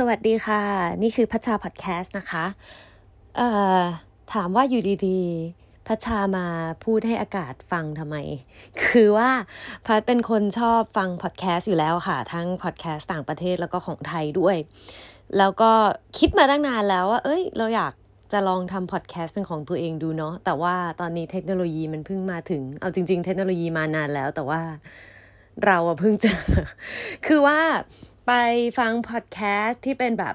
สวัสดีค่ะ นี่คือพัดชาพอดแคสต์นะคะเอ่อถามว่าอยู่ดีๆ พัดชามาพูดให้อากาศฟังทำไม คือว่าพัดเป็นคนชอบฟังพอดแคสต์อยู่แล้วค่ะ ทั้งพอดแคสต์ต่างประเทศแล้วก็ของไทยด้วย แล้วก็คิดมาตั้งนานแล้วว่า เอ้ย เราอยากจะลองทำพอดแคสต์เป็นของตัวเองดูเนาะแต่ว่าตอนนี้เทคโนโลยีมันเพิ่งมาถึง เอาจริง ๆ เทคโนโลยีมานานแล้วแต่ว่าเราอะเพิ่งเจอ คือว่า ไปฟังพอดแคสต์ที่เป็นแบบ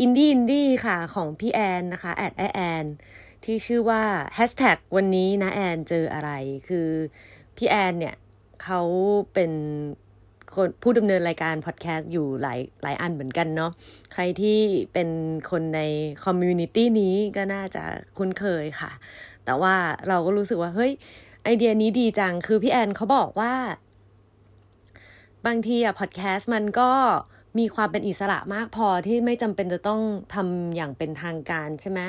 อินดี้อินดี้ค่ะของพี่แอนนะคะแอดแอนที่ชื่อว่า Hashtag วันนี้นะแอนเจออะไร คือพี่แอนเนี่ยเขาเป็นคนผู้ดำเนินรายการพอดแคสต์อยู่หลายหลายอันเหมือนกันเนาะใครที่เป็นคนใน community นี้ก็น่าจะคุ้นเคยค่ะ แต่ว่าเราก็รู้สึกว่า เฮ้ย ไอเดียนี้ดีจังคือพี่แอนเขาบอกว่า บางทีอะพอดแคสต์มันก็มีความเป็นอิสระมากพอที่ไม่จำเป็นจะต้องทำอย่างเป็นทางการใช่ไหม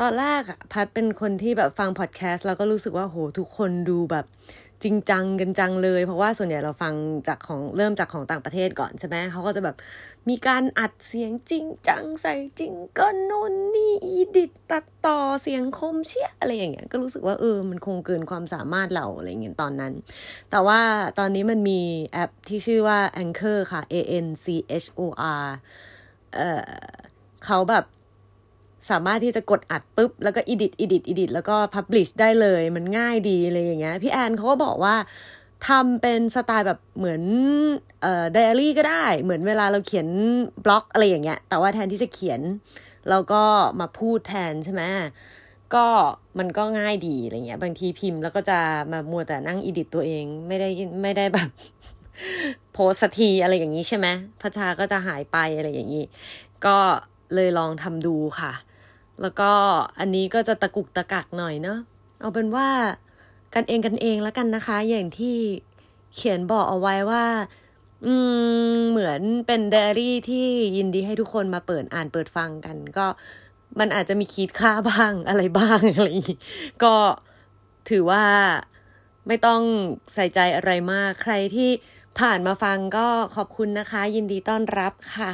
ตอนแรกพัดเป็นคนที่แบบฟังพอดแคสต์แล้วก็รู้สึกว่าโหทุกคนดูแบบ จริงจังกันจังเลย เพราะว่าส่วนใหญ่เราฟังจากของเริ่มจากของต่างประเทศก่อนใช่ไหมเขาก็จะแบบมีการอัดเสียงจริงจังใส่จริงก็นู่นนี่อีดิตตัดต่อเสียงคมเชี่ยอะไรอย่างเงี้ยก็รู้สึกว่าเออมันคงเกินความสามารถเราอะไรเงี้ยตอนนั้น แต่ว่าตอนนี้มันมีแอปที่ชื่อว่า Anchor ค่ะ A N C H O R เออเขาแบบ สามารถที่จะกดอัดปุ๊บ แล้วก็ edit edit edit แล้วก็ publish ได้เลย มันง่ายดีอะไรอย่างเงี้ยพี่แอนเขาก็บอกว่าทำเป็นสไตล์แบบเหมือนเอ่อไดอารี่ก็ได้ เหมือนเวลาเราเขียนบล็อกอะไรอย่างเงี้ย แต่ว่าแทนที่จะเขียนเราก็มาพูดแทนใช่ไหมก็มันก็ง่ายดีอะไรเงี้ย บางทีพิมพ์แล้วก็จะมามัวแต่นั่งอีดิตตัวเองไม่ได้ไม่ได้แบบโพสทีอะไรอย่างนี้ใช่ไหมพัชาก็จะหายไปอะไรอย่างนี้ ก็เลยลองทำดูค่ะ แล้วก็อันนี้ก็จะตะกุกตะกักหน่อยเนาะเอาเป็นว่ากันเองกันเองแล้วกันนะคะ อย่างที่เขียนบอกเอาไว้ว่า อืม เหมือนเป็นไดอารี่ที่ยินดีให้ทุกคนมาเปิดอ่านเปิดฟังกัน ก็มันอาจจะมีคีดค่าบ้างอะไรบ้างอะไรก็ถือว่าไม่ต้องใส่ใจอะไรมาก ใครที่ผ่านมาฟังก็ขอบคุณนะคะ ยินดีต้อนรับค่ะ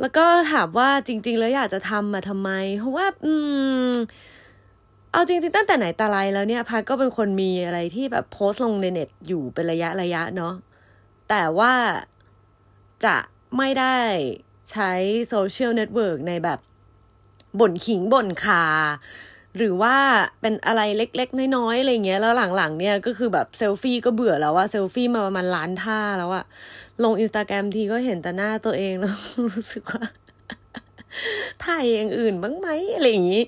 แล้วก็ถามว่าจริง ๆ แล้วอยากจะทำมาทำไม เพราะว่า อืม เอาจริง ๆ ตั้งแต่ไหนแต่ไรแล้วเนี่ยพัดก็เป็นคนมีอะไรที่แบบโพสต์ลงในเน็ตอยู่เป็นระยะระยะเนาะ แต่ว่าจะไม่ได้ใช้โซเชียลเน็ตเวิร์กในแบบบ่นขิงบ่นข่า หรือว่าเป็นอะไรเล็กๆ น้อยๆอะไรเงี้ยแล้วหลังๆเนี่ยก็คือแบบเซลฟี่ก็เบื่อแล้วว่าเซลฟี่มาประมาณล้านท่าแล้วอะลงอินสตาแกรมทีก็เห็นแต่หน้าตัวเองแล้วรู้สึกว่าถ่ายอย่างอื่นบ้างไหมอะไรอย่างนี้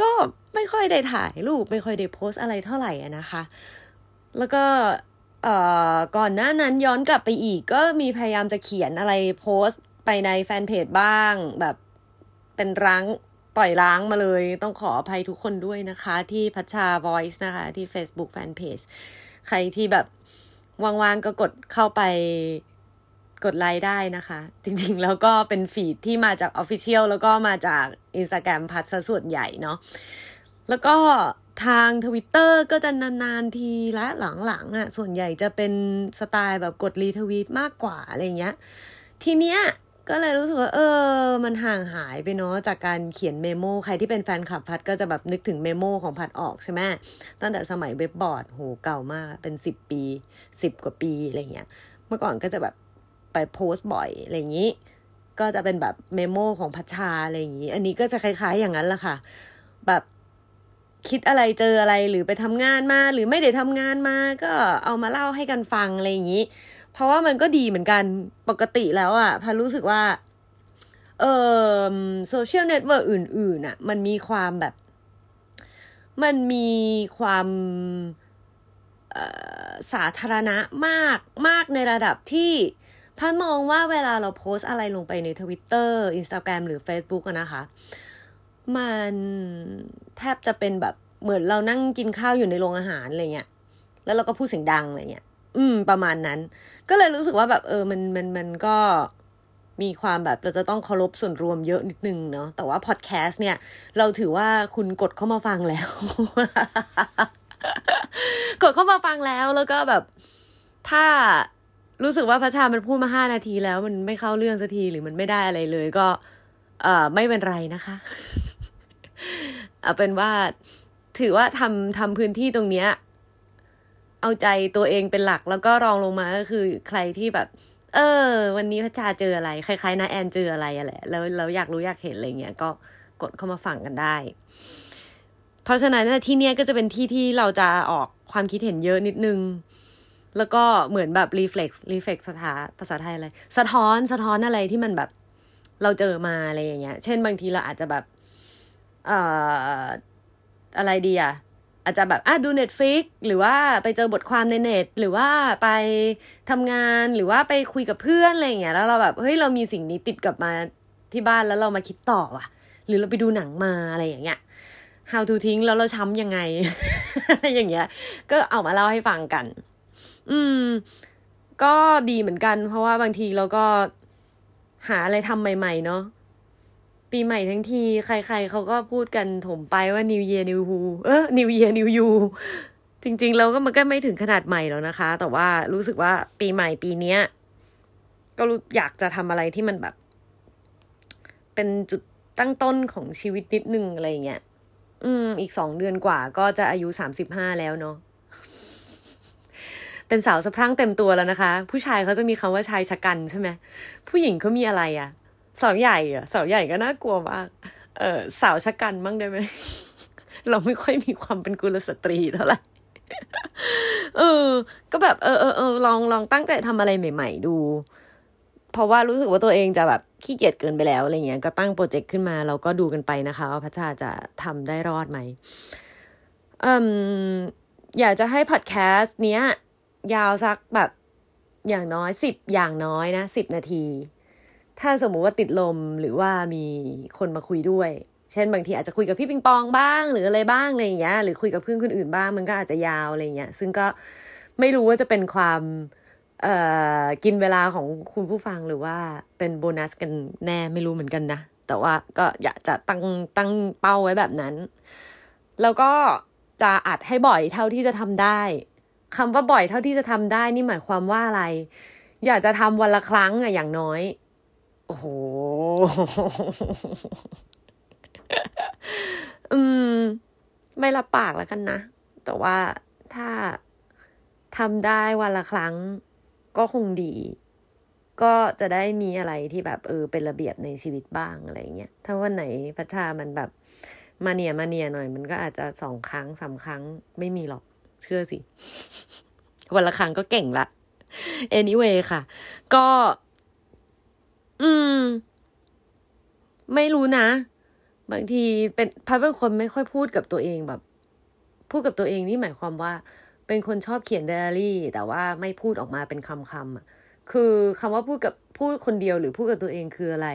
ก็ไม่ค่อยได้ถ่ายรูปไม่ค่อยได้โพสอะไรเท่าไหร่นะคะ แล้วก็เอ่อก่อนหน้านั้นย้อนกลับไปอีกก็มีพยายามจะเขียนอะไรโพสต์ไปในแฟนเพจบ้างแบบเป็นร้ง ปล่อยล้างมาเลย ต้องขออภัยทุกคนด้วยนะคะ ที่พัชชา Voice นะคะ ที่ Facebook Fanpage ใครที่แบบว่างๆก็กดเข้าไปกดไลค์ได้นะคะ จริงๆ แล้วก็เป็น feed ที่มาจาก Official แล้วก็มาจาก Instagram พัดซะส่วนใหญ่เนาะแล้วก็ทางทวิตเตอร์ก็จะนานๆทีและหลังๆอะ่ะส่วนใหญ่จะเป็นสไตล์แบบกดรีทวีตมากกว่าอะไรเงี้ย ทีเนี้ย ก็เลยรู้สึกว่า เออ มันห่างหายไปเนาะจากการเขียน memo ใครที่เป็นแฟนคลับพัดก็จะแบบนึกถึง memo ของพัดออกใช่ไหมตั้งแต่สมัยเว็บบอร์ดโหเก่ามากเป็นสิบปีสิบกว่าปีอะไรเงี้ย เมื่อก่อนก็จะแบบไปโพสต์บ่อยอะไรอย่างนี้ ก็จะเป็นแบบ memo ของพัดชาอะไรอย่างนี้ อันนี้ก็จะคล้าย ๆ อย่างนั้นแหละค่ะ แบบคิดอะไรเจออะไรหรือไปทำงานมาหรือไม่ได้ทำงานมา ก็เอามาเล่าให้กันฟังอะไรอย่างนี้ เพราะว่ามันก็ดีเหมือนกันปกติแล้วอะ่ะพัดรู้สึกว่า เออโซเชียลเน็ตเวิร์กออื่นๆอะค่ะมันมีความแบบ มันมีความสาธารณะมากมากในระดับที่พันมองว่าเวลาเราโพสต์อะไรลงไปใน Twitter Instagram หรือ Facebook นะคะ มันแทบจะเป็นแบบเหมือนเรานั่งกินข้าวอยู่ในโรงอาหารอะไรเงี้ย แล้วเราก็พูดเสียงดังอะไรเงี้ย อืม ประมาณนั้น ก็เลยรู้สึกว่าแบบเออมันมันมันก็มีความแบบเราจะต้องเคารพส่วนรวมเยอะนิดนึงเนาะแต่ว่าพอดแคสต์เนี่ย เราถือว่าคุณกดเข้ามาฟังแล้ว กดเข้ามาฟังแล้วแล้วก็แบบ ถ้ารู้สึกว่าพระชามันพูดมาห้านาทีแล้วมันไม่เข้าเรื่องสักทีหรือมันไม่ได้อะไรเลย ก็ เอ่อไม่เป็นไรนะคะเอาเป็นว่าถือว่าทำทำพื้นที่ตรงเนี้ย เอาใจตัวเองเป็นหลักแล้วก็รองลงมาก็คือใครที่แบบ เออ วันนี้พระชาเจออะไร คล้ายๆนะแอนเจออะไรอะแหละแล้วเราอยากรู้อยากเห็นอะไรเงี้ยก็กดเข้ามาฟังกันได้ เพราะฉะนั้นที่เนี้ยก็จะเป็นที่ที่เราจะออกความคิดเห็นเยอะนิดนึง แล้วก็เหมือนแบบ reflex reflex ภาษาภาษาไทยอะไร สะท้อนสะท้อนอะไรที่มันแบบเราเจอมาอะไรอย่างเงี้ย เช่นบางทีเราอาจจะแบบ เอ่อ อะไรดีอะ อาจจะแบบอะดู Netflix หรือว่าไปเจอบทความในเน็ต หรือว่าไปทำงานหรือว่าไปคุยกับเพื่อนอะไรอย่างเงี้ยแล้วเราแบบเฮ้ยเรามีสิ่งนี้ติดกลับมาที่บ้านแล้วเรามาคิดต่อว่ะ หรือเราไปดูหนังมาอะไรอย่างเงี้ย how to ทิ้งแล้วเราช้ำยังไงอะไรอย่างเงี้ย ก็เอามาเล่าให้ฟังกัน อืม ก็ดีเหมือนกัน เพราะว่าบางทีเราก็หาอะไรทำใหม่ ๆ เนาะ ปีใหม่ทั้งที ใคร ๆเขาก็พูดกันถมไปว่า New Year New Who เออ New Year New You จริงๆ เราก็มันก็ไม่ถึงขนาดใหม่แล้วนะคะ แต่ว่ารู้สึกว่าปีใหม่ปีเนี้ย ก็รู้อยากจะทำอะไรที่มันแบบ เป็นจุดตั้งต้นของชีวิตนิดนึงอะไรเงี้ย อืม อีกสองเดือนกว่า ก็จะอายุสามสิบห้าแล้วเนาะ เป็นสาวสะพรั่งเต็มตัวแล้วนะคะ ผู้ชายเขาจะมีคำว่าชายชะกันใช่ไหม ผู้หญิงเขามีอะไรอะ สาวใหญ่อะสาวใหญ่ก็น่ากลัวมาก เออสาวชะกันมั่งได้ไหม เราไม่ค่อยมีความเป็นกุลสตรีเท่าไหร่เออ ก็แบบเออเออเออลองลองตั้งใจทำอะไรใหม่ ๆ ดู เพราะว่ารู้สึกว่าตัวเองจะแบบขี้เกียจเกินไปแล้วอะไรเงี้ย ก็ตั้งโปรเจกต์ขึ้นมาเราก็ดูกันไปนะคะว่าพัชชาจะทำได้รอดไหมอืมอยากจะให้พอดแคสต์เนี้ย ยาวสักแบบอย่างน้อยสิบอย่างน้อยนะสิบนาที ถ้าสมมุติว่าติดลมหรือว่ามีคนมาคุยด้วย เช่นบางทีอาจจะคุยกับพี่ปิงปองบ้าง หรืออะไรบ้างอะไรอย่างเงี้ยหรือคุยกับเพื่อนคนอื่นบ้างมันก็อาจจะยาวอะไรเงี้ยซึ่งก็ไม่รู้ว่าจะเป็นความเอ่อกินเวลาของคุณผู้ฟังหรือว่าเป็นโบนัสกันแน่ไม่รู้เหมือนกันนะ แต่ว่าก็อยากจะตั้งตั้งเป้าไว้แบบนั้น แล้วก็จะอัดให้บ่อยเท่าที่จะทำได้คำว่าบ่อยเท่าที่จะทำได้นี่หมายความว่าอะไร อยากจะทำวันละครั้งอะอย่างน้อย โอ้โห อืม ไม่รับปากแล้วกันนะ แต่ว่าถ้าทำได้วันละครั้งก็คงดี ก็จะได้มีอะไรที่แบบเออเป็นระเบียบในชีวิตบ้างอะไรเงี้ย ถ้าวันไหนพัชชามันแบบมาเนียมาเนียหน่อย มันก็อาจจะสองครั้งสาครั้งไม่มีหรอก เชื่อสิ วันละครั้งก็เก่งละ anyway ค่ะ ก็ อืม ไม่รู้นะ บางทีเป็นพัดเป็นคนไม่ค่อยพูดกับตัวเองแบบ พูดกับตัวเองนี่หมายความว่า เป็นคนชอบเขียนไดอารี่ แต่ว่าไม่พูดออกมาเป็นคำคำอะคือคำว่าพูดกับพูดคนเดียวหรือพูดกับตัวเองคืออะไร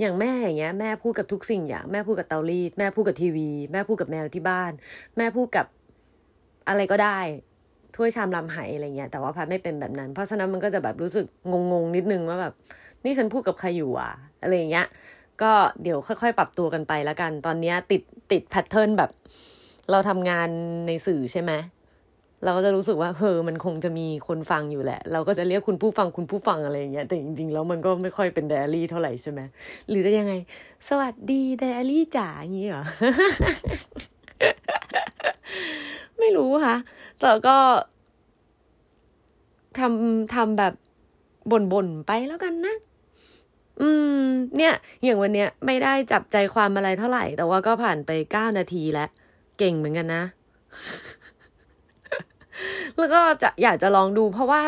อย่างแม่อย่างเงี้ยแม่พูดกับทุกสิ่งอย่างแม่พูดกับเตารีดแม่พูดกับทีวี แม่พูดกับแมวที่บ้าน แม่พูดกับอะไรก็ได้ ถ้วยชามลำไหอะไรเงี้ยแต่ว่าพัดไม่เป็นแบบนั้น เพราะฉะนั้นมันก็จะแบบรู้สึกงงๆนิดนึงว่าแบบ นี่ฉันพูดกับใครอยู่อะ อะไรเงี้ย ก็เดี๋ยวค่อยๆ ปรับตัวกันไปแล้วกัน ตอนนี้ติดติดแพทเทิร์นแบบ เราทำงานในสื่อใช่ไหมเราก็จะรู้สึกว่าเฮอมันคงจะมีคนฟังอยู่แหละ เราก็จะเรียกคุณผู้ฟังคุณผู้ฟังอะไรอย่างเงี้ยแต่จริงๆแล้วมันก็ไม่ค่อยเป็นไดอารี่เท่าไหร่ใช่ไหมหรือจะยังไง สวัสดีไดอารี่จ๋าอย่างงี้เหรอไม่รู้ค่ะแต่ก็ทำทำแบบบ่นๆไปแล้วกันนะ อืม เนี่ย อย่างวันเนี้ยไม่ได้จับใจความอะไรเท่าไหร่ แต่ว่าก็ผ่านไปเก้านาทีแล้ว เก่งเหมือนกันนะ แล้วก็จะอยากจะลองดูเพราะว่า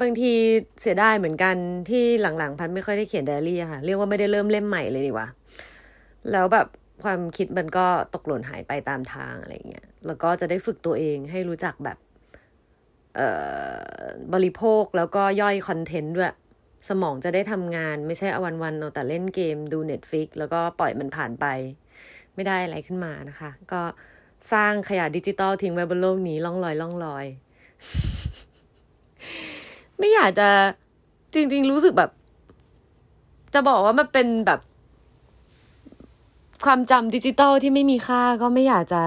บางทีเสียดายเหมือนกันที่หลังๆ พันไม่ค่อยได้เขียนไดอารี่ค่ะ เรียกว่าไม่ได้เริ่มเล่มใหม่เลยดีกว่า แล้วแบบความคิดมันก็ตกหล่นหายไปตามทางอะไรเงี้ย แล้วก็จะได้ฝึกตัวเองให้รู้จักแบบ เอ่อบริโภคแล้วก็ย่อยคอนเทนต์ด้วย สมองจะได้ทำงานไม่ใช่เอาวันๆเอาแต่เล่นเกมดู Netflix แล้วก็ปล่อยมันผ่านไป ไม่ได้อะไรขึ้นมานะคะ ก็สร้างขยะดิจิตอลทิ้งไว้บนโลกนี้ล่องลอยล่องลอย ไม่อยากจะจริง ๆ รู้สึกแบบ จะบอกว่ามันเป็นแบบ ความจำดิจิตอลที่ไม่มีค่าก็ไม่อยากจะ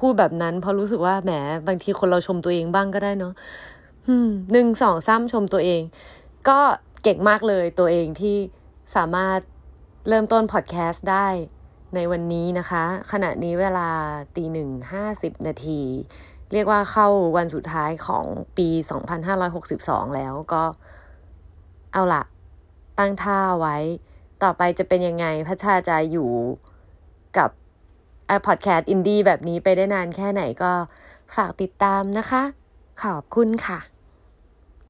พูดแบบนั้น เพราะรู้สึกว่าแหมบางทีคนเราชมตัวเองบ้างก็ได้เนาะหนึ่งสองซ้ำชมตัวเอง ก็ เก่งมากเลยตัวเองที่สามารถเริ่มต้นพอดแคสต์ได้ในวันนี้นะคะ ขณะนี้เวลาตีหนึ่งห้าสิบนาที เรียกว่าเข้าวันสุดท้ายของปี 2562 แล้วก็เอาละตั้งท่าไว้ ต่อไปจะเป็นยังไงพัชชาจะอยู่กับพอดแคสต์อินดี้แบบนี้ไปได้นานแค่ไหนก็ฝากติดตามนะคะ ขอบคุณค่ะ